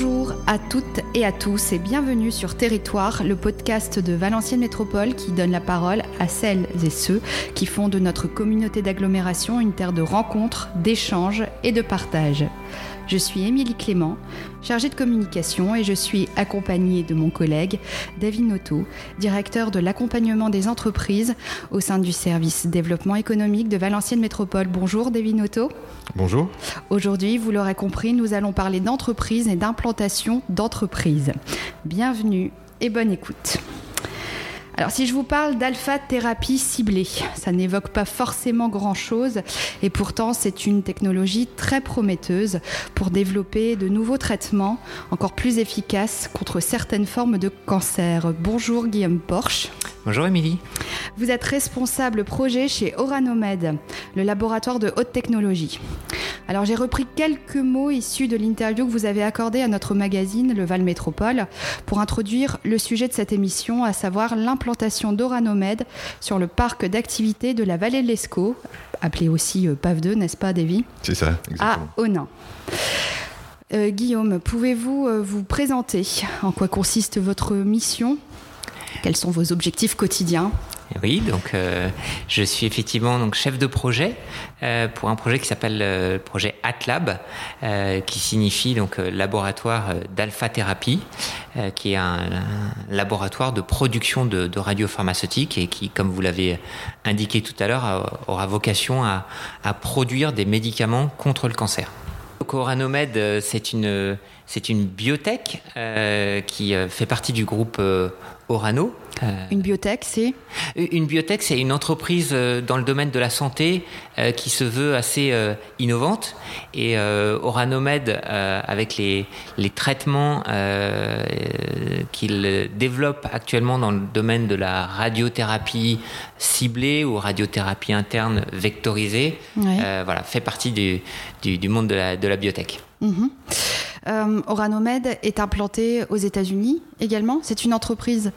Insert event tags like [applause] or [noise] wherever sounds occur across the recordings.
Bonjour à toutes et à tous et bienvenue sur Territoire, le podcast de Valenciennes Métropole qui donne la parole à celles et ceux qui font de notre communauté d'agglomération une terre de rencontres, d'échanges et de partage. Je suis Émilie Clément, chargée de communication et je suis accompagnée de mon collègue David Noto, directeur de l'accompagnement des entreprises au sein du service développement économique de Valenciennes Métropole. Bonjour David Noto. Bonjour. Aujourd'hui, vous l'aurez compris, nous allons parler d'entreprise et d'implantation d'entreprise. Bienvenue et bonne écoute. Alors si je vous parle d'alpha-thérapie ciblée, ça n'évoque pas forcément grand-chose et pourtant c'est une technologie très prometteuse pour développer de nouveaux traitements encore plus efficaces contre certaines formes de cancer. Bonjour Guillaume Porsche. Bonjour Émilie. Vous êtes responsable projet chez Oranomed, le laboratoire de haute technologie. Alors j'ai repris quelques mots issus de l'interview que vous avez accordée à notre magazine Le Val Métropole pour introduire le sujet de cette émission, à savoir l'implantation d'Oranomed sur le parc d'activités de la vallée de l'Escaut, appelé aussi euh, PAV 2, n'est-ce pas Davy? C'est ça, À Onan. Euh, Guillaume, pouvez-vous euh, vous présenter En quoi consiste votre mission? Quels sont vos objectifs quotidiens oui, donc euh, je suis effectivement donc chef de projet euh, pour un projet qui s'appelle le projet ATLAB, euh, qui signifie donc laboratoire d'alpha thérapie, qui est un, laboratoire de production de, de radiopharmaceutique et qui, comme vous l'avez indiqué tout à l'heure, aura vocation à, produire des médicaments contre le cancer. Donc Oranomed, c'est une c'est une biotech qui fait partie du groupe Orano. Euh, une biotech, c'est Une biotech, c'est une entreprise euh, dans le domaine de la santé euh, qui se veut assez innovante. Et Oranomed, avec les, les traitements qu'il développe actuellement dans le domaine de la radiothérapie ciblée ou radiothérapie interne vectorisée, voilà, fait partie du, du, du, monde de la, de la biotech. Mm -hmm. Euh, Oranomed est implanté aux États-Unis également. C'est une entreprise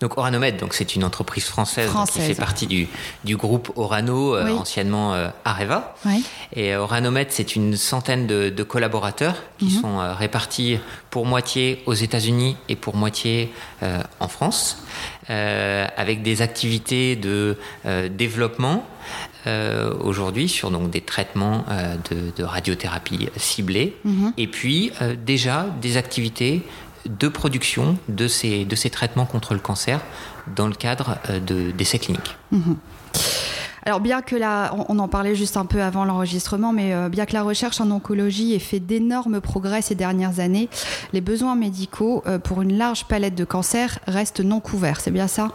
donc Oranomed, donc c'est une entreprise française, française. qui fait partie du, du groupe Orano, euh, oui. anciennement euh, Areva. Oui. Et Oranomed, c'est une centaine de, de collaborateurs qui mm -hmm. sont euh, répartis pour moitié aux États-Unis et pour moitié euh, en France, euh, avec des activités de développement aujourd'hui sur donc des traitements de, de, radiothérapie ciblée, -hmm. et puis déjà des activités de production de ces, de ces traitements contre le cancer dans le cadre d'essais de, cliniques. Mmh. Alors bien que la, on en parlait juste un peu avant l'enregistrement, mais euh, bien que la recherche en oncologie ait fait d'énormes progrès ces dernières années, les besoins médicaux euh, pour une large palette de cancers restent non couverts. C'est bien ça?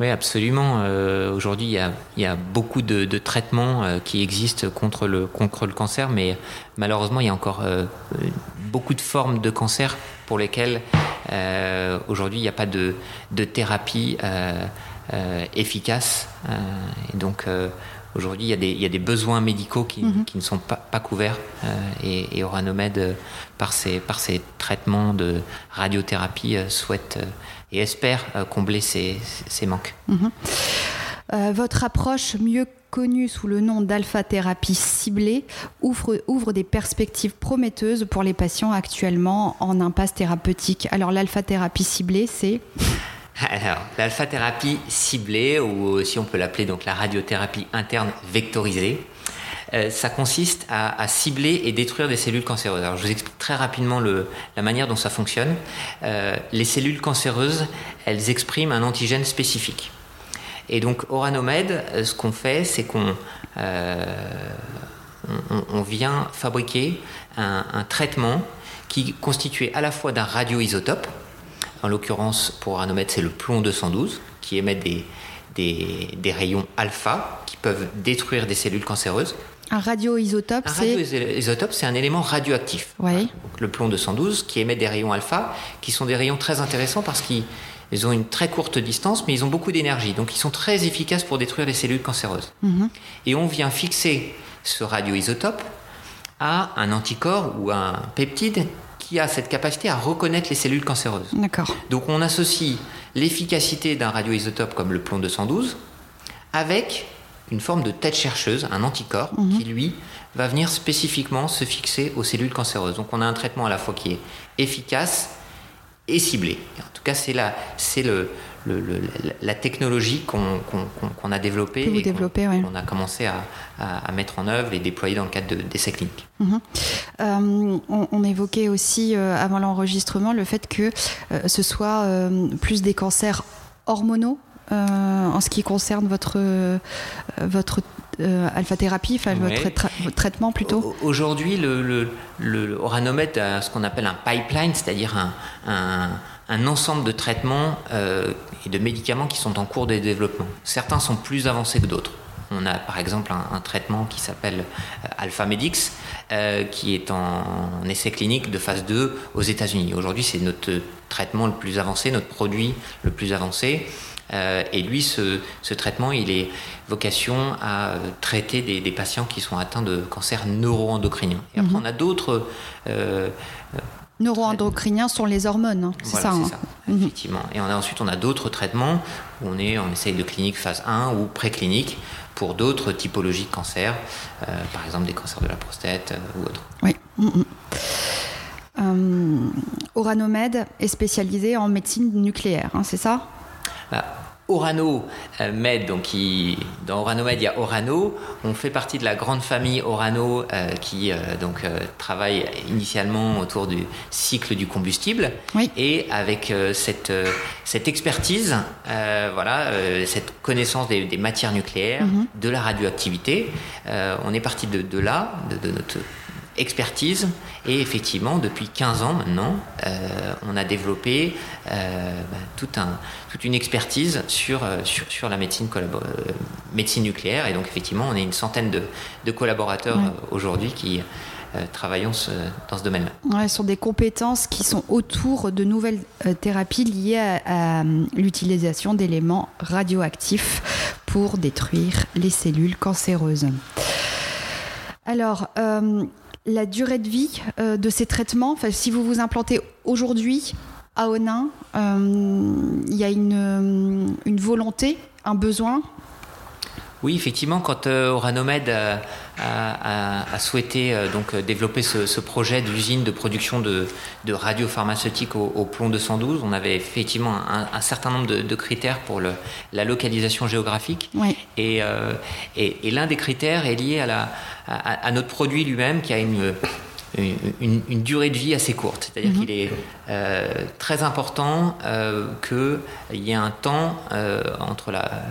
Oui, absolument. Euh, Aujourd'hui, il, il y, a beaucoup de, de traitements euh, qui existent contre le, contre le cancer, mais malheureusement, il y a encore euh, beaucoup de formes de cancer pour lesquelles euh, aujourd'hui, il n'y a pas de, de thérapie efficace. et donc, aujourd'hui, il, il, y a des besoins médicaux qui, mm -hmm. qui ne sont pas, pas couverts. et, et Oranomed, par ses, par ses traitements de radiothérapie, souhaite et espère euh, combler ces, ces manques. Mmh. Euh, votre approche mieux connue sous le nom d'alpha-thérapie ciblée ouvre, ouvre des perspectives prometteuses pour les patients actuellement en impasse thérapeutique. Alors l'alpha-thérapie ciblée, c'est [laughs] alors, l'alpha-thérapie ciblée, ou si on peut l'appeler donc la radiothérapie interne vectorisée, euh, ça consiste à, cibler et détruire des cellules cancéreuses. Alors, je vous explique très rapidement la manière dont ça fonctionne. Euh, les cellules cancéreuses, elles expriment un antigène spécifique. Et donc, Oranomed, ce qu'on fait, c'est qu'on euh, on, on, vient fabriquer un, traitement qui est constitué à la fois d'un radioisotope, en l'occurrence pour Oranomed, c'est le plomb 212, qui émet des rayons alpha qui peuvent détruire des cellules cancéreuses. Un radioisotope, c'est... Un radioisotope, c'est un élément radioactif. Donc, le plomb 212 qui émet des rayons alpha, qui sont des rayons très intéressants parce qu'ils ont une très courte distance, mais ils ont beaucoup d'énergie. Donc ils sont très efficaces pour détruire les cellules cancéreuses. -hmm. Et on vient fixer ce radioisotope à un anticorps ou un peptide qui a cette capacité à reconnaître les cellules cancéreuses. D'accord. Donc on associe l'efficacité d'un radioisotope comme le plomb 212 avec une forme de tête chercheuse, un anticorps, qui lui va venir spécifiquement se fixer aux cellules cancéreuses. Donc on a un traitement à la fois qui est efficace et ciblé. En tout cas, c'est la, c'est le, la technologie qu'on a développée et qu'on a commencé à, mettre en œuvre et déployer dans le cadre d'essais cliniques. Mhm. Euh, on, évoquait aussi euh, avant l'enregistrement le fait que euh, ce soit plus des cancers hormonaux en ce qui concerne votre, votre alpha-thérapie, enfin votre, traitement plutôt Aujourd'hui, le, le, le, a ce qu'on appelle un pipeline, c'est-à-dire un un ensemble de traitements euh, et de médicaments qui sont en cours de développement. Certains sont plus avancés que d'autres. On a par exemple un, traitement qui s'appelle euh, Alpha Medix, euh, qui est en, essai clinique de phase 2 aux États-Unis. Aujourd'hui, c'est notre traitement le plus avancé, notre produit le plus avancé. Et lui, ce, traitement, il est vocation à traiter des, patients qui sont atteints de cancer neuro-endocrinien. Et après, mhm. on a d'autres Neuroendocriniens sont les hormones, hein, c'est ça, hein. ça mhm. Effectivement. Et on a, ensuite, on a d'autres traitements où on est en essai de clinique phase 1 ou préclinique pour d'autres typologies de cancers, euh, par exemple des cancers de la prostate euh, ou autres. Oui. Mhm. Euh, Oranomed est spécialisé en médecine nucléaire, hein, c'est ça? Orano euh, Med, donc qui, dans Orano Med, il y a Orano. On fait partie de la grande famille Orano euh, qui euh, donc travaille initialement autour du cycle du combustible. Et avec cette, cette expertise, voilà, cette connaissance des, matières nucléaires, mhm. de la radioactivité, on est parti de, de là, de, de notre expertise. Et effectivement, depuis 15 ans maintenant, euh, on a développé euh, bah, tout un, toute une expertise sur, euh, sur, sur la médecine, médecine nucléaire. Et donc, effectivement, on est une centaine de, de collaborateurs aujourd'hui qui travaillons dans ce domaine-là. Ouais, sur des compétences qui sont autour de nouvelles thérapies liées à, à l'utilisation d'éléments radioactifs pour détruire les cellules cancéreuses. Alors, la durée de vie euh, de ces traitements Si vous vous implantez aujourd'hui à Onin, euh, il y a une, une, volonté, un besoin Oui, effectivement, quand euh, Oranomed a, souhaité donc développer ce, projet d'usine de production de, de radiopharmaceutique au, plomb 212, on avait effectivement un, certain nombre de, critères pour le, la localisation géographique. Et, et l'un des critères est lié à la à, notre produit lui-même qui a une, une, durée de vie assez courte. C'est-à-dire mhm. qu'il est euh, très important euh, qu'il y ait un temps euh, entre la,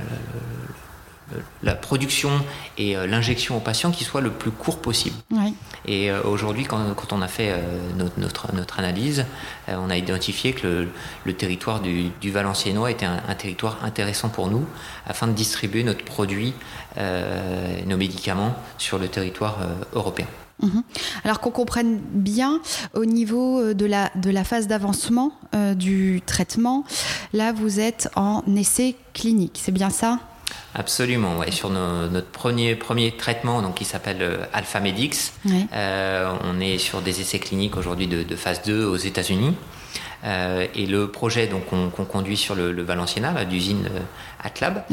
la production et l'injection au patient qui soit le plus court possible. Et aujourd'hui, quand, on a fait notre, notre, analyse, on a identifié que le, territoire du, du Valenciennois était un, territoire intéressant pour nous afin de distribuer notre produit, nos médicaments sur le territoire européen. Mhm. Alors qu'on comprenne bien au niveau de la, de la phase d'avancement du traitement, là vous êtes en essai clinique, c'est bien ça? Absolument, ouais. Sur notre premier, premier traitement, donc, qui s'appelle euh, Alpha Medix, euh, on est sur des essais cliniques aujourd'hui de, phase 2 aux États-Unis. Euh, et le projet qu'on conduit sur le, le Valenciennes, d'usine Atlab,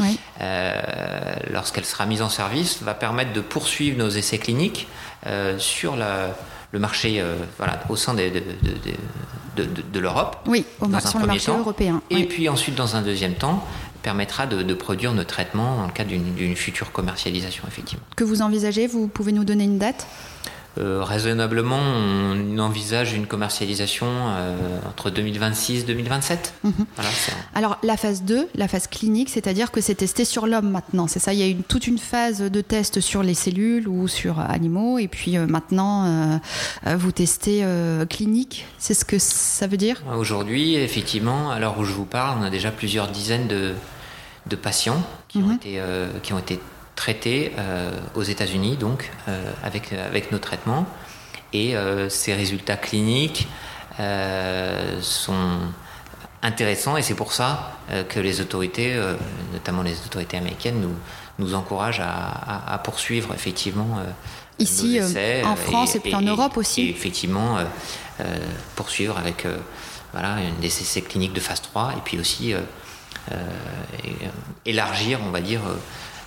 lorsqu'elle sera mise en service, va permettre de poursuivre nos essais cliniques sur le marché voilà, au sein de, de, l'Europe. Oui, au, dans sur le marché européen. Et puis ensuite, dans un deuxième temps, permettra de, produire nos traitements dans le cadre d'une future commercialisation, effectivement. Que vous envisagez Vous pouvez nous donner une date? euh, raisonnablement, on envisage une commercialisation euh, entre 2026 et 2027. Mhm. Alors, la phase 2, la phase clinique, c'est-à-dire que c'est testé sur l'homme maintenant, c'est ça? Il y a une, toute une phase de test sur les cellules ou sur animaux, et puis euh, maintenant, vous testez clinique, c'est ce que ça veut dire? Aujourd'hui, effectivement, à l'heure où je vous parle, on a déjà plusieurs dizaines de, de patients qui, ont mhm. été, euh, qui ont été traités euh, aux États-Unis, donc euh, avec, avec nos traitements. Et ces résultats cliniques sont intéressants et c'est pour ça que les autorités, notamment les autorités américaines, nous, nous encouragent à, poursuivre effectivement. Ici, en France et, puis en Europe aussi. Et effectivement, poursuivre avec voilà, des essais cliniques de phase 3 et puis aussi euh, euh, élargir, on va dire,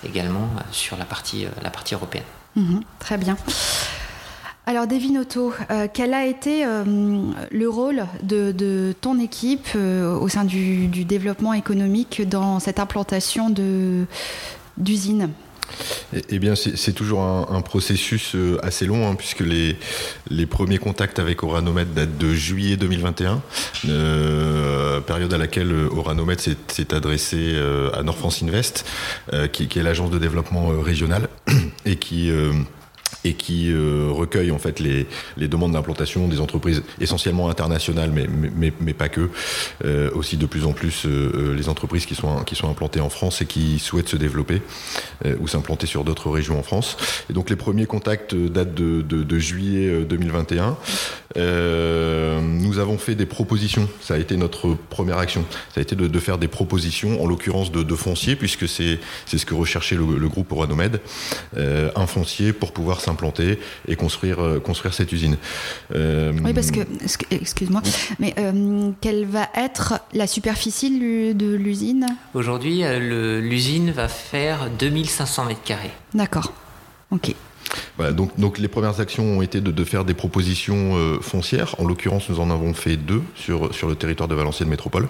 également sur la partie, partie européenne. Mhm, très bien. Alors, Devinoto, euh, quel a été euh, le rôle de, ton équipe euh, au sein du, développement économique dans cette implantation d'usines eh, eh bien, c'est toujours un, processus assez long, hein, puisque les, premiers contacts avec Oranomed datent de juillet 2021, période à laquelle Oranomed s'est adressé à North France Invest, qui, qui, est l'agence de développement régional, [clears throat] et qui et qui euh, recueille en fait les, demandes d'implantation des entreprises essentiellement internationales, mais, mais, mais pas que, euh, aussi de plus en plus euh, les entreprises qui sont, qui sont implantées en France et qui souhaitent se développer ou s'implanter sur d'autres régions en France. Et donc les premiers contacts datent de, juillet 2021. nous avons fait des propositions, ça a été notre première action, ça a été de, faire des propositions, en l'occurrence de, de foncier, puisque c'est ce que recherchait le, le groupe Oranomed, un foncier pour pouvoir s'implanter et construire, euh, construire cette usine. Euh, oui, parce que, excuse-moi, mais euh, quelle va être la superficie de l'usine? Aujourd'hui, l'usine va faire 2500 mètres carrés. D'accord. Ok donc, donc, les premières actions ont été de, faire des propositions euh, foncières. En l'occurrence, nous en avons fait deux sur, sur le territoire de Valenciennes Métropole.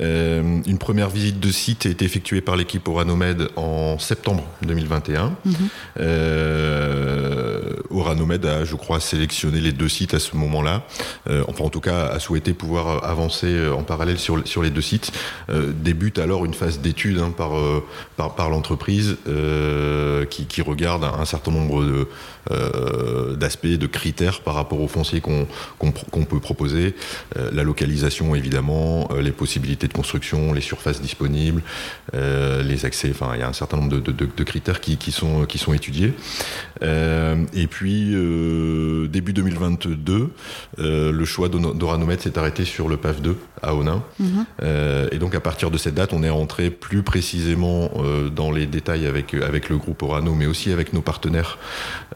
Euh, une première visite de site a été effectuée par l'équipe Oranomed en septembre 2021. Mm euh, Oranomed a, je crois, sélectionné les deux sites à ce moment-là. Euh, enfin, en tout cas, a souhaité pouvoir avancer en parallèle sur, sur les deux sites. débute alors une phase d'étude hein, par, par, par l'entreprise qui, qui regarde un certain nombre euh, d'aspects, de critères par rapport aux fonciers qu'on peut proposer. Euh, la localisation, évidemment, euh, les possibilités de construction, les surfaces disponibles, les accès. Enfin, il y a un certain nombre de, critères qui, sont, qui sont étudiés. et puis, début 2022, le choix d'Oranomed s'est arrêté sur le PAF 2 à Onin. Mhm. et donc, à partir de cette date, on est rentré plus précisément dans les détails avec, avec le groupe Orano, mais aussi avec nos partenaires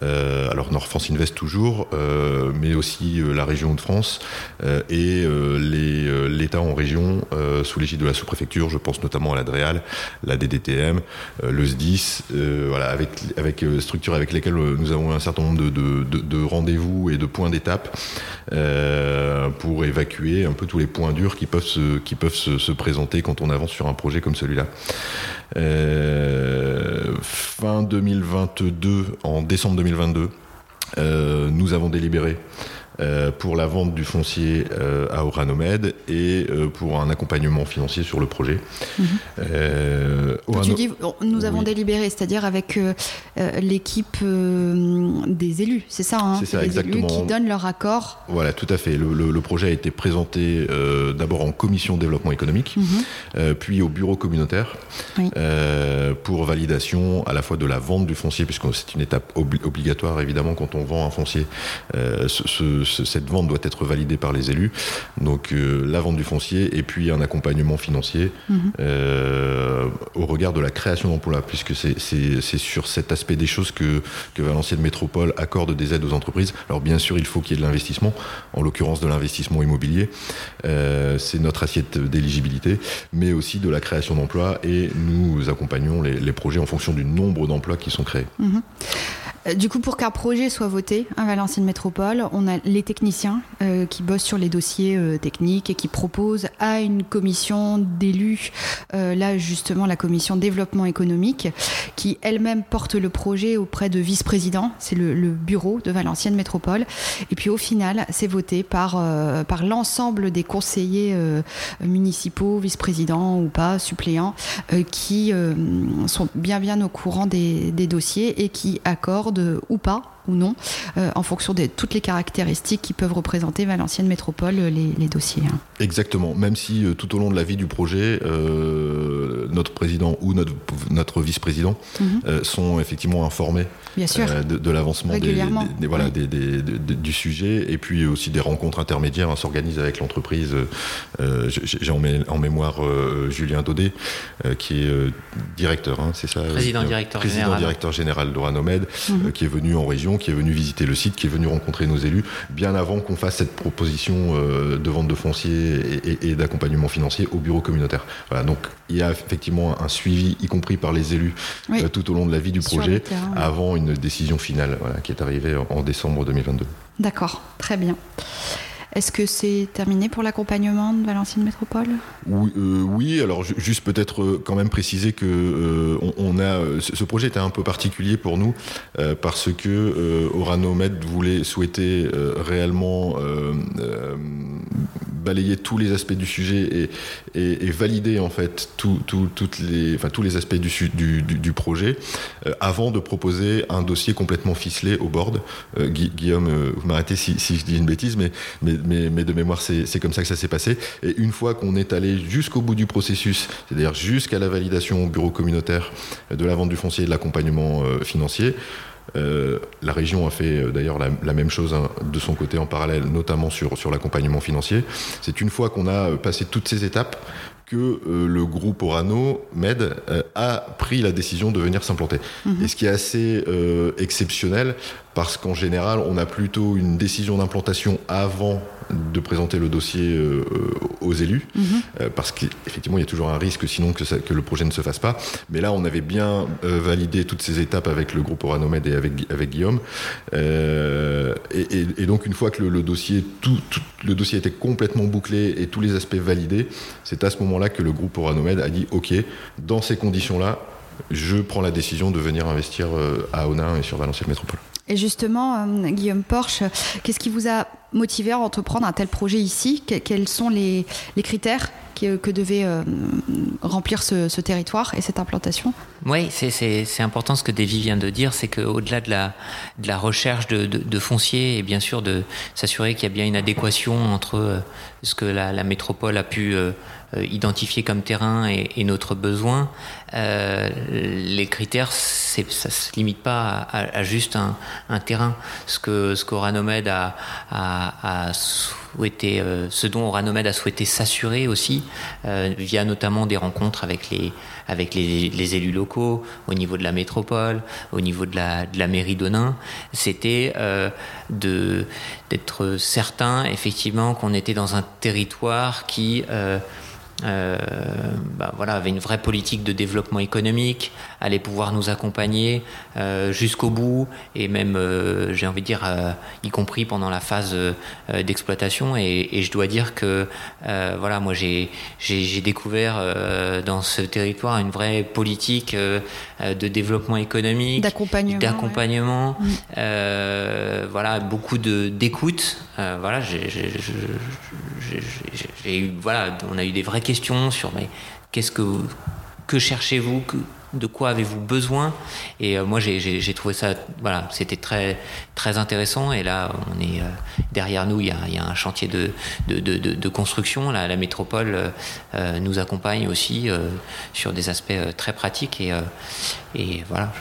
alors Nord France Invest toujours, euh, mais aussi euh, la région de France et l'État en région sous l'égide de la sous-préfecture. Je pense notamment à la DREAL, la DDTM, le SDIS, voilà, avec, avec structures avec lesquelles nous avons un certain nombre de, rendez-vous et de points d'étape pour évacuer un peu tous les points durs qui peuvent se, qui peuvent se, présenter quand on avance sur un projet comme celui-là. fin 2022, en décembre 2022, euh, nous avons délibéré euh, pour la vente du foncier euh, à Oranomed et euh, pour un accompagnement financier sur le projet. Mhm. tu dis, nous avons délibéré, c'est-à-dire avec l'équipe des élus, c'est ça, hein? C'est ça, les élus qui donnent leur accord. Voilà, tout à fait. Le, projet a été présenté d'abord en commission développement économique, mhm. puis au bureau communautaire pour validation à la fois de la vente du foncier, puisque c'est une étape obligatoire évidemment quand on vend un foncier. ce cette vente doit être validée par les élus. Donc euh, la vente du foncier et puis un accompagnement financier mhm. euh, au regard de la création d'emplois, puisque c'est sur cet aspect des choses que, que Valenciennes Métropole accorde des aides aux entreprises. Alors bien sûr, il faut qu'il y ait de l'investissement, en l'occurrence de l'investissement immobilier. Euh, c'est notre assiette d'éligibilité, mais aussi de la création d'emplois et nous accompagnons les, projets en fonction du nombre d'emplois qui sont créés. Mhm. Euh, du coup, pour qu'un projet soit voté à Valenciennes Métropole, on a les techniciens euh, qui bossent sur les dossiers euh, techniques et qui proposent à une commission d'élus, là justement la commission développement économique, qui elle-même porte le projet auprès de vice-présidents, c'est le, bureau de Valenciennes Métropole. Et puis au final, c'est voté par, par l'ensemble des conseillers municipaux, vice-présidents ou pas, suppléants, qui sont bien bien au courant des, des dossiers et qui accordent ou pas ou non, euh, en fonction de toutes les caractéristiques qui peuvent représenter Valenciennes Métropole, euh, les, dossiers. Hein. Exactement, même si euh, tout au long de la vie du projet, notre président ou notre, notre vice-président mhm. sont effectivement informés Bien sûr. de, l'avancement des, voilà, du sujet, et puis aussi des rencontres intermédiaires hein, s'organisent avec l'entreprise. J'ai en, mémoire Julien Daudet, qui est directeur, hein, c'est ça? Président-directeur général. Président-directeur général d'Oranomed, mhm. qui est venu en région qui est venu visiter le site, qui est venu rencontrer nos élus, bien avant qu'on fasse cette proposition euh, de vente de foncier et, d'accompagnement financier au bureau communautaire. Voilà, donc il y a effectivement effectivement un suivi, y compris par les élus, tout au long de la vie du projet, avant une décision finale qui est arrivée en décembre 2022. D'accord, très bien. Est-ce que c'est terminé pour l'accompagnement de Valenciennes Métropole? Oui, euh, oui, alors juste peut-être euh, quand même préciser que euh, on, a ce projet était un peu particulier pour nous parce que Oranomed voulait souhaiter réellement balayer tous les aspects du sujet et, et, valider en fait tout, toutes les, enfin, tous les aspects du, du, projet avant de proposer un dossier complètement ficelé au board. Guillaume, vous m'arrêtez si, si, je dis une bêtise, mais, mais mais, de mémoire, c'est comme ça que ça s'est passé. Et une fois qu'on est allé jusqu'au bout du processus, c'est-à-dire jusqu'à la validation au bureau communautaire de la vente du foncier et de l'accompagnement euh, financier, euh, la région a fait euh, d'ailleurs la, même chose hein, de son côté en parallèle, notamment sur, sur l'accompagnement financier. C'est une fois qu'on a passé toutes ces étapes que le groupe Orano Med a pris la décision de venir s'implanter. Mhm. Et ce qui est assez exceptionnel, parce qu'en général, on a plutôt une décision d'implantation avant de présenter le dossier euh, aux élus, mhm. euh, parce qu'effectivement, il y a toujours un risque sinon que, que, le projet ne se fasse pas. Mais là, on avait bien euh, validé toutes ces étapes avec le groupe Oranomed et avec, avec Guillaume. Et, donc, une fois que le, dossier, tout, le dossier était complètement bouclé et tous les aspects validés, c'est à ce moment-là que le groupe Oranomed a dit, OK, dans ces conditions-là, je prends la décision de venir investir à Onin et sur Valenciennes Métropole. Et justement, euh, Guillaume Porsche, qu'est-ce qui vous a motivé à entreprendre un tel projet ici? Quels sont les, critères? Que, devait euh, remplir ce, territoire et cette implantation Oui, c'est important ce que Davy vient de dire, c'est qu'au-delà de la, de recherche de, foncier et bien sûr de s'assurer qu'il y a bien une adéquation entre euh, ce que la, métropole a pu identifier comme terrain et, notre besoin, les critères ça se limite pas à, juste un, terrain. Ce que ce qu'Oranomed a, a, euh, ce dont Oranomed a souhaité s'assurer aussi, euh, via notamment des rencontres avec les élus locaux, au niveau de la métropole, au niveau de la, mairie d'Onin, c'était euh, d'être certain effectivement qu'on était dans un territoire qui bah, voilà, avait une vraie politique de développement économique, allait pouvoir nous accompagner euh, jusqu'au bout et même, euh, j'ai envie de dire, y compris pendant la phase d'exploitation. Et, je dois dire que, voilà, moi j'ai découvert dans ce territoire une vraie politique de développement économique, d'accompagnement, mm. voilà, beaucoup d'écoute. voilà, j'ai voilà, on a eu des vraies questions sur mais qu'est-ce que que cherchez-vous de quoi avez-vous besoin Et euh, moi, j'ai trouvé ça, voilà, c'était très, très intéressant. Et là, on est euh, derrière nous, il y, a, un chantier de, construction. La, la métropole euh, nous accompagne aussi sur des aspects très pratiques. Et, voilà.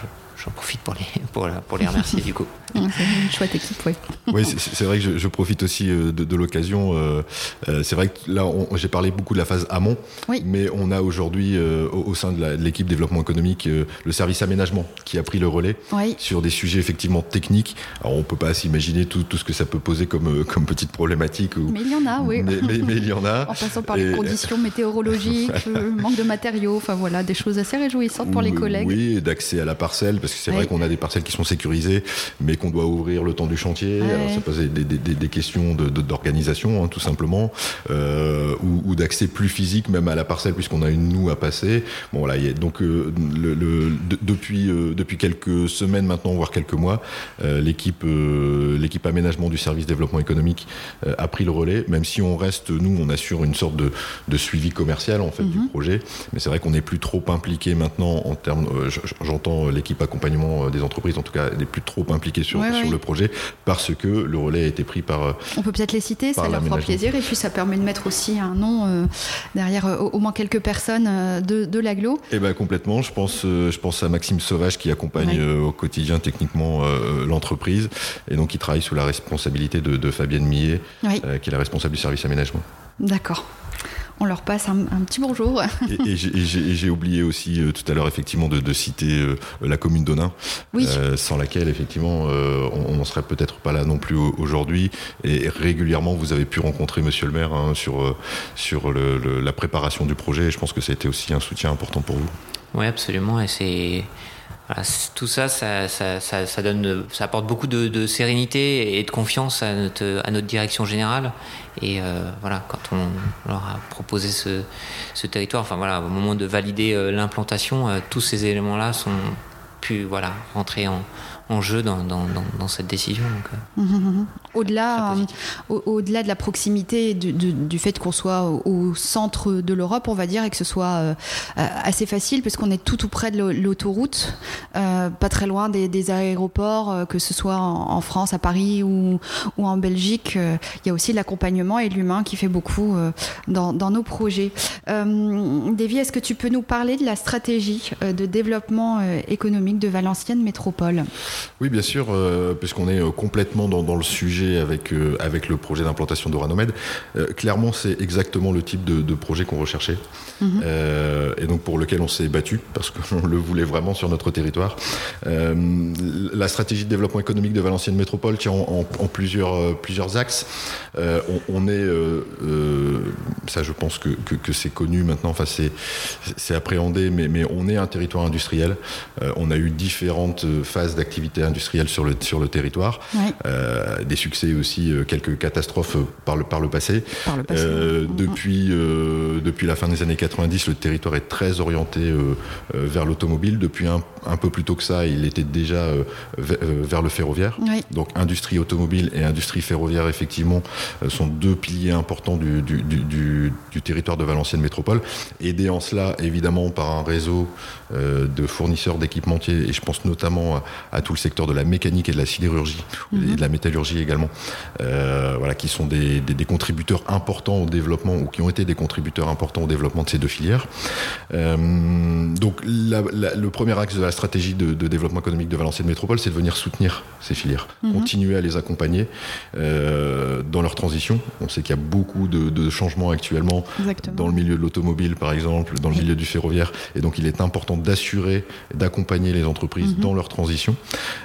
J'en profite pour les, pour, pour les remercier du coup. [laughs] C'est une chouette équipe, oui. oui, c'est vrai que je, profite aussi euh, de, l'occasion. Euh, euh, c'est vrai que là, j'ai parlé beaucoup de la phase amont, oui. mais on a aujourd'hui au, sein de l'équipe développement économique le service aménagement qui a pris le relais sur des sujets effectivement techniques. Alors on peut pas s'imaginer tout, tout, ce que ça peut poser comme, comme petite problématique. Ou, mais il y en a, oui. Mais, mais, il y en a. [laughs] en passant par les conditions météorologiques, [laughs] le manque de matériaux, enfin voilà, des choses assez réjouissantes pour les collègues. Oui, d'accès à la parcelle, parce c'est vrai qu'on a des parcelles qui sont sécurisées, mais qu'on doit ouvrir le temps du chantier. ça pose des, des, des questions d'organisation, de, hein, tout simplement, euh, ou, d'accès plus physique même à la parcelle, puisqu'on a une noue à passer. Bon, voilà, y a, donc euh, le, le, depuis, euh, depuis quelques semaines maintenant, voire quelques mois, l'équipe l'équipe aménagement du service développement économique a pris le relais, même si on reste, nous, on assure une sorte de, de suivi commercial en fait du mhm. projet, mais c'est vrai qu'on n'est plus trop impliqué maintenant en termes, j'entends l'équipe accompagnée euh, des entreprises, en tout cas, n'est plus trop impliquées sur, sur le projet parce que le relais a été pris par. Euh, On peut peut-être les citer, ça leur fera plaisir. Et puis ça permet de mettre aussi un nom euh, derrière au, moins quelques personnes de, de l'aglo. Eh ben complètement. Je pense, je pense à Maxime Sauvage qui accompagne au quotidien techniquement l'entreprise et donc qui travaille sous la responsabilité de, Fabienne Millet, qui est la responsable du service aménagement. D'accord. On leur passe un, petit bonjour. Et, j'ai oublié aussi tout à l'heure effectivement de, citer la commune d'Onin, sans laquelle effectivement on n'en serait peut-être pas là non plus aujourd'hui. Et régulièrement, vous avez pu rencontrer Monsieur le maire hein, sur, sur la préparation du projet. Et je pense que ça a été aussi un soutien important pour vous. Oui, absolument. Et c'est tout ça ça, ça, ça, donne, ça apporte beaucoup de, sérénité et de confiance à notre, à notre direction générale. Et euh, voilà, quand on leur a proposé ce, ce, territoire, enfin voilà, au moment de valider euh, l'implantation, euh, tous ces éléments-là sont pu voilà rentrer en, en jeu dans, dans, dans, cette décision. Euh, mmh, mmh, mmh. Au-delà, euh, au-delà de la proximité du, du, fait qu'on soit au, centre de l'Europe, on va dire, et que ce soit euh, assez facile, parce qu'on est tout tout près de l'autoroute, pas très loin des, des aéroports, que ce soit en, France, à Paris ou, ou en Belgique. Il y a aussi l'accompagnement et l'humain qui fait beaucoup dans, dans, nos projets. Davy, est-ce que tu peux nous parler de la stratégie de développement économique de Valenciennes Métropole? Oui, bien sûr, euh, puisqu'on est euh, complètement dans, le sujet avec, euh, avec le projet d'implantation d'Oranomed. clairement, c'est exactement le type de, projet qu'on recherchait mhm. et donc pour lequel on s'est battu [laughs] parce qu'on le voulait vraiment sur notre territoire. la stratégie de développement économique de Valenciennes Métropole tient en, plusieurs, plusieurs axes. On, est, ça je pense que, que, c'est connu maintenant, enfin c'est appréhendé, mais, mais on est un territoire industriel. on a eu différentes phases d'activité industrielle sur le, sur le territoire. Euh, des succès aussi, euh, quelques catastrophes euh, par le, par le passé. depuis, depuis la fin des années 90, le territoire est très orienté vers l'automobile. Depuis un, un, peu plus tôt que ça, il était déjà vers le ferroviaire. Donc industrie automobile et industrie ferroviaire, effectivement, sont deux piliers importants du, du, du, du territoire de Valenciennes Métropole. Aidé en cela, évidemment, par un réseau de fournisseurs d'équipementiers, et je pense notamment à, à tout le secteur de la mécanique et de la sidérurgie et de la métallurgie également, euh, voilà, qui sont des, contributeurs importants au développement ou qui ont été des contributeurs importants au développement de ces deux filières. Euh, donc le premier axe de la stratégie de, développement économique de Valenciennes Métropole, c'est de venir soutenir ces filières, mhm. continuer à les accompagner euh, dans leur transition. On sait qu'il y a beaucoup de, changements actuellement dans le milieu de l'automobile, par exemple, dans le milieu du ferroviaire, et donc il est important d'assurer, d'accompagner les entreprises mhm. dans leur transition.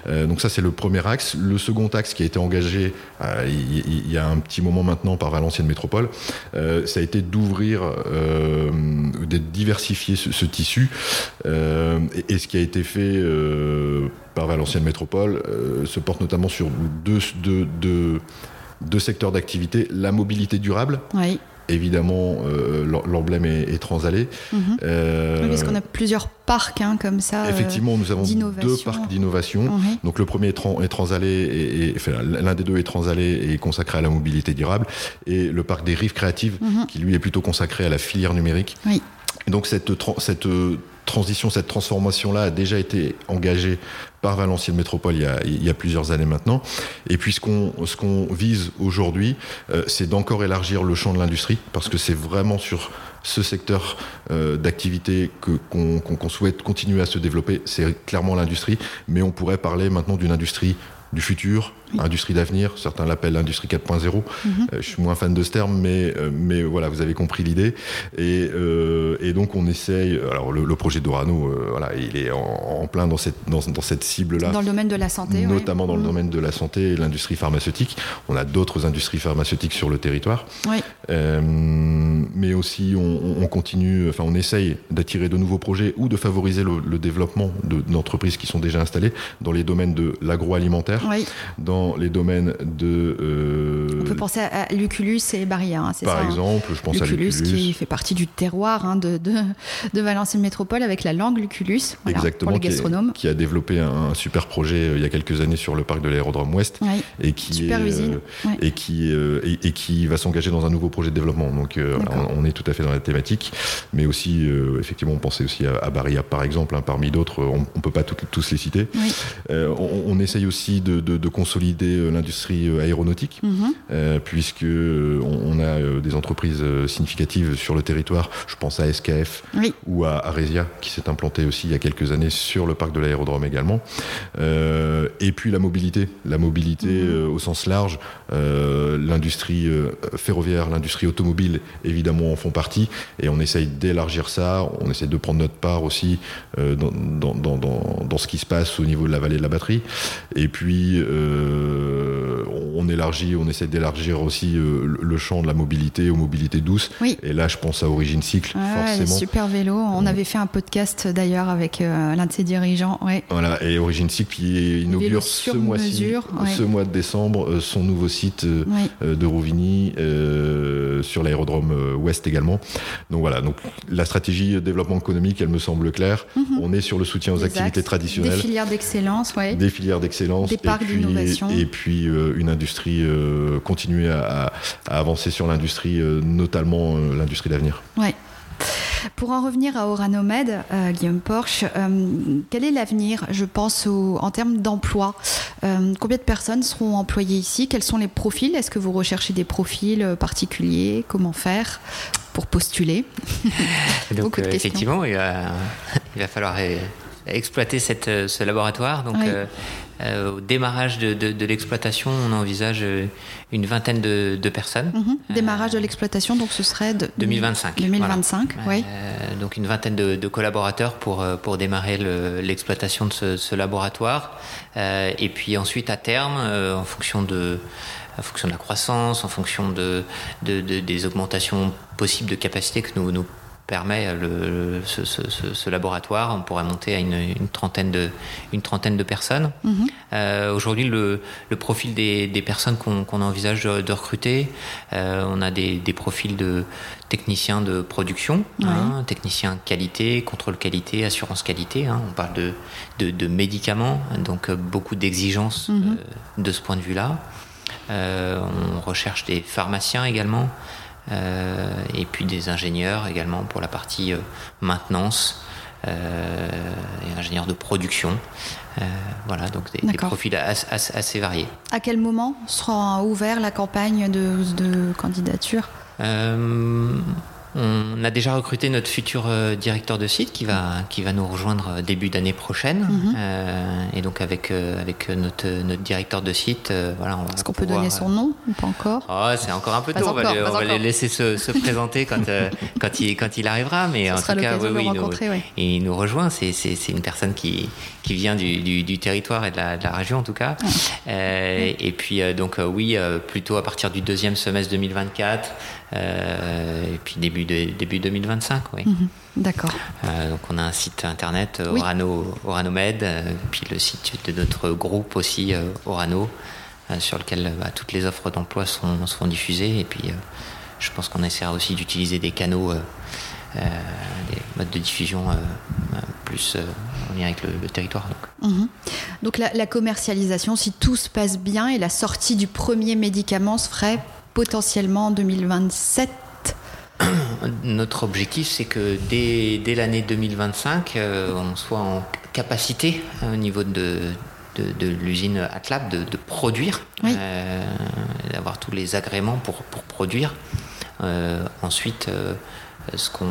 Euh, donc ça, c'est le premier axe. Le second axe qui a été engagé euh, il, y a un petit moment maintenant par Valenciennes Métropole, euh, ça a été d'ouvrir, de diversifier ce, tissu. Et, ce qui a été fait par Valenciennes Métropole se porte notamment sur deux, deux secteurs d'activité, la mobilité durable. Évidemment, euh, l'emblème est, transalé. Mhm. Euh, parce qu'on a plusieurs parcs hein, comme ça. Effectivement, nous avons deux parcs d'innovation. Donc le premier est, transalé, et, l'un des deux est transalé et consacré à la mobilité durable, et le parc des rives créatives, mhm. qui lui est plutôt consacré à la filière numérique. Oui. Et donc cette, cette transition, cette transformation-là a déjà été engagée par Valenciennes Métropole il y a, plusieurs années maintenant. Et puis ce qu'on vise aujourd'hui, euh, c'est d'encore élargir le champ de l'industrie, parce que c'est vraiment sur ce secteur euh, d'activité qu'on souhaite continuer à se développer, c'est clairement l'industrie, mais on pourrait parler maintenant d'une industrie du futur, industrie d'avenir, certains l'appellent industrie 4.0. Mhm. Euh, je suis moins fan de ce terme, mais, euh, mais voilà, vous avez compris l'idée. Et, euh, et, donc on essaye, alors le, projet d'Orano, voilà, il est en, plein dans cette, dans, dans cette cible-là. Dans le domaine de la santé. Notamment dans le mhm. domaine de la santé et l'industrie pharmaceutique. On a d'autres industries pharmaceutiques sur le territoire. Oui. mais aussi on, on, continue, enfin on essaye d'attirer de nouveaux projets ou de favoriser le, le développement d'entreprises qui sont déjà installées dans les domaines de l'agroalimentaire, oui. dans les domaines de. Euh, On peut penser à Lucullus et Barilla, hein, c'est ça Par hein. exemple, je pense à Lucullus. qui fait partie du terroir hein, de, de, de Valenciennes Métropole avec la langue Lucullus, Exactement, pour les gastronomes. Qui, a développé un, super projet euh, il y a quelques années sur le parc de l'aérodrome Ouest. Et qui super usine. Euh, et, qui, et, qui va s'engager dans un nouveau projet de développement. Donc on, est tout à fait dans la thématique. Mais aussi, effectivement, on pensait aussi à, Barilla, par exemple, parmi d'autres. On ne peut pas tous les citer. on, essaye aussi de, de consolider consolider l'industrie aéronautique, mhm. puisque on, a des entreprises significatives sur le territoire. Je pense à SKF ou à Aresia, qui s'est implanté aussi il y a quelques années sur le parc de l'aérodrome également. et puis la mobilité, la mobilité mhm. au sens large, l'industrie ferroviaire, l'industrie automobile, évidemment, en font partie. Et on essaye d'élargir ça. On essaye de prendre notre part aussi dans, dans, dans, dans, ce qui se passe au niveau de la vallée de la batterie. Et puis, euh, on élargit, on essaie d'élargir aussi euh, le champ de la mobilité aux mobilités douces. Oui. Et là, je pense à Origine Cycle, forcément. Super vélo. On avait fait un podcast d'ailleurs avec euh, l'un de ses dirigeants. Ouais. Voilà, et Origine Cycle qui inaugure ce mois-ci, ce mois de décembre, son nouveau site de Rouvigny sur l'aérodrome ouest également. Donc voilà, donc la stratégie développement économique, elle me semble claire. Mhm. On est sur le soutien aux activités traditionnelles. Des filières d'excellence, oui. Des filières d'excellence. Des d'innovation. Et puis euh, une industrie, euh, continuer à, avancer sur l'industrie, euh, notamment l'industrie d'avenir. Oui. Pour en revenir à Oranomed, Guillaume Porsche, quel est l'avenir, je pense, en termes d'emploi? Combien de personnes seront employées ici? Quels sont les profils? Est-ce que vous recherchez des profils particuliers? Comment faire pour postuler? [laughs] Donc, effectivement, il va, [laughs] il va falloir exploiter cette, ce laboratoire. Donc, euh, euh, au démarrage de, de, l'exploitation, on envisage une vingtaine de, de personnes. Mhm. Démarrage de l'exploitation, donc ce serait de 2025. 2025, oui. donc une vingtaine de, collaborateurs pour, pour démarrer l'exploitation de ce, ce laboratoire. et puis ensuite, à terme, en fonction de en fonction de la croissance, en fonction de, de, des augmentations possibles de capacité que nous, nous permet le, ce, laboratoire. On pourrait monter à une, trentaine, de, une trentaine de personnes. Mhm. Euh, aujourd'hui, le, profil des, personnes qu'on envisage de, recruter, euh, on a des, profils de techniciens de production, hein, techniciens qualité, contrôle qualité, assurance qualité. Hein. on parle de, de, médicaments, donc euh, beaucoup d'exigences mhm. de ce point de vue-là. on recherche des pharmaciens également. Euh, et puis des ingénieurs également pour la partie euh, maintenance euh, et ingénieurs de production. voilà, donc des, profils assez, variés. À quel moment sera ouvert la campagne de, de candidature? On a déjà recruté notre futur euh, directeur de site qui va, qui va nous rejoindre euh, début d'année prochaine. Mhm. Euh, et donc avec, avec notre, notre directeur de site, voilà, Est-ce qu'on peut donner son nom ou pas encore? Oh, C'est encore un peu tôt. on va, les, laisser se, [laughs] présenter quand, quand, il, quand il arrivera. Mais en tout cas, oui, il, nous, il nous rejoint. C'est, une personne qui, qui vient du, du, territoire et de la, de la, région en tout cas. Et puis donc oui, plutôt à partir du deuxième semestre 2024. Euh, et puis début, de, début 2025, oui. Mhm. D'accord. Euh, donc on a un site internet Orano, Oranomed, euh, puis le site de notre groupe aussi Orano, sur lequel bah, toutes les offres d'emploi sont, seront diffusées. Et puis je pense qu'on essaiera aussi d'utiliser des canaux, des modes de diffusion plus en lien avec le, territoire. Donc, mhm. donc la, la, commercialisation, si tout se passe bien et la sortie du premier médicament se ferait potentiellement en 2027 [clears throat] Notre objectif, c'est que dès, dès l'année 2025, euh, on soit en capacité hein, au niveau de, de, l'usine Atlab de, de produire, euh, d'avoir tous les agréments pour, pour produire. Euh, ensuite, ce qu'on,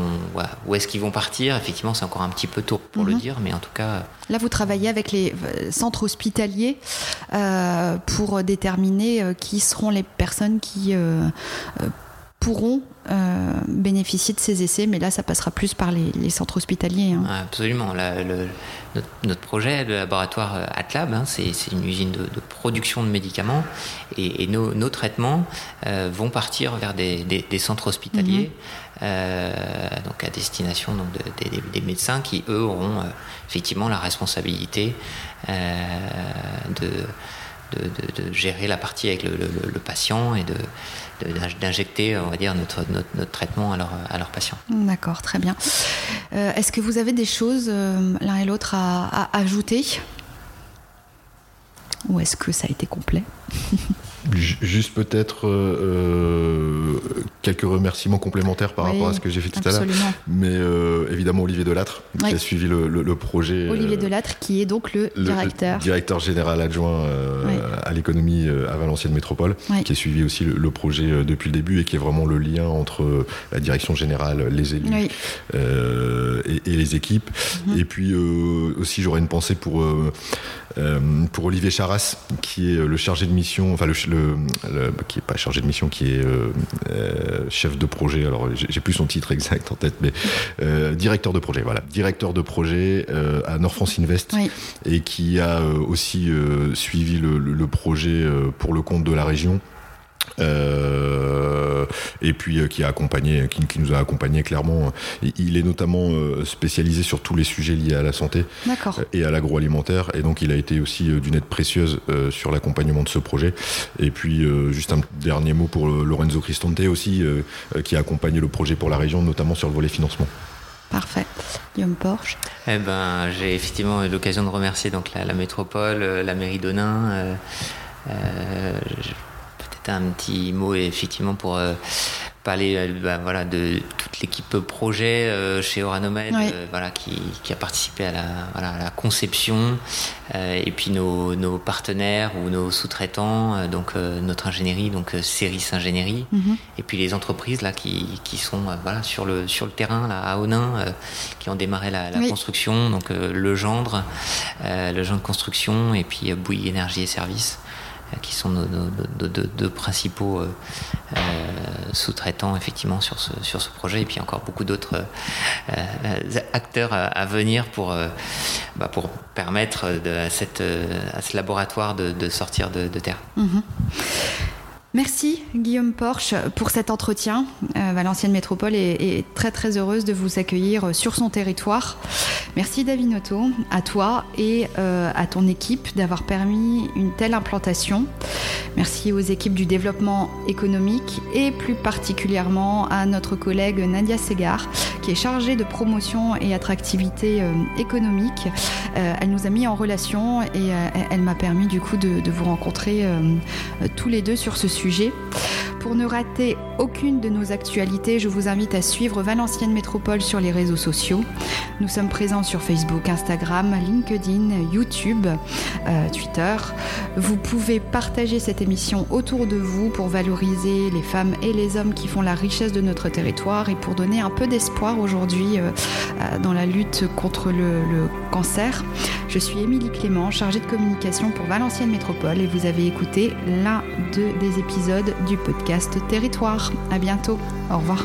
où est-ce qu'ils vont partir Effectivement, c'est encore un petit peu tôt pour le mhm. dire, mais en tout cas. Là, vous travaillez avec les euh, centres hospitaliers euh, pour déterminer euh, qui seront les personnes qui pourront bénéficier de ces essais, mais là, ça passera plus par les, centres hospitaliers. Hein. Absolument. notre, projet, le laboratoire Atlab, hein, c'est une usine de, production de médicaments et, nos, traitements vont partir vers des, centres hospitaliers. Mhm. Euh, donc à destination donc des médecins qui, eux, auront euh, effectivement la responsabilité euh, de, de, gérer la partie avec le, patient et de d'injecter, on va dire, notre, traitement à leurs patients. D'accord, très bien. Est-ce que vous avez des choses, l'un et l'autre, à, ajouter? Ou est-ce que ça a été complet? [laughs] Juste peut-être quelques remerciements complémentaires par rapport à ce que j'ai fait tout à l'heure. Mais euh, évidemment, Olivier Delattre, qui a suivi le, projet. Olivier Delattre, qui est donc le, directeur. directeur général adjoint à l'économie à Valenciennes Métropole, qui a suivi aussi le, projet depuis le début et qui est vraiment le lien entre la direction générale, les élus et, les équipes. Mhm. Et puis aussi, j'aurais une pensée pour euh, pour Olivier Charras, qui est le chargé de mission, enfin le, qui est pas chargé de mission, qui est euh, euh, chef de projet. Alors j'ai plus son titre exact en tête, mais directeur de projet. Voilà, directeur de projet à Nord France Invest et qui a aussi suivi le, projet pour le compte de la région. Euh, et puis euh, qui a accompagné, qui, nous a accompagné clairement. Il est notamment euh, spécialisé sur tous les sujets liés à la santé et à l'agroalimentaire, et donc il a été aussi d'une aide précieuse sur l'accompagnement de ce projet. Et puis juste un dernier mot pour Lorenzo Cristante aussi, qui a accompagné le projet pour la région, notamment sur le volet financement. Parfait. Guillaume Porsche. Eh ben, j'ai effectivement eu l'occasion de remercier donc la, métropole, la mairie d'Onin. Euh, un petit mot effectivement pour euh, parler euh, bah, voilà, de toute l'équipe projet euh, chez Oranomed voilà, qui, a participé à la, la conception et puis nos, nos, partenaires ou nos sous-traitants, donc notre ingénierie, donc Ceris Ingénierie, mhm. et puis les entreprises là, qui, qui sont voilà, sur, le, sur le terrain là, à Onin, qui ont démarré la, construction, donc le gendre, le gendre construction et puis Bouillie Énergie et Services. Euh, qui sont nos, deux principaux euh, euh, sous-traitants effectivement sur ce, sur ce projet et puis encore beaucoup d'autres acteurs à, venir pour, bah, pour permettre à, cette, à ce laboratoire de, sortir de, terre. Mhm. Merci Guillaume Porsche pour cet entretien. Euh, Valenciennes Métropole est, très très heureuse de vous accueillir sur son territoire. Merci David Noto, à toi et euh, à ton équipe d'avoir permis une telle implantation. Merci aux équipes du développement économique et plus particulièrement à notre collègue Nadia Segar qui est chargée de promotion et attractivité euh, économique. elle nous a mis en relation et elle m'a permis du coup de, de vous rencontrer tous les deux sur ce sujet pour ne rater aucune de nos actualités, je vous invite à suivre Valenciennes Métropole sur les réseaux sociaux. Nous sommes présents sur Facebook, Instagram, LinkedIn, YouTube, euh, Twitter. Vous pouvez partager cette émission autour de vous pour valoriser les femmes et les hommes qui font la richesse de notre territoire et pour donner un peu d'espoir aujourd'hui euh, euh, dans la lutte contre le, cancer. Je suis Émilie Clément, chargée de communication pour Valenciennes Métropole et vous avez écouté l'un des épisodes du Territoire. À bientôt. Au revoir.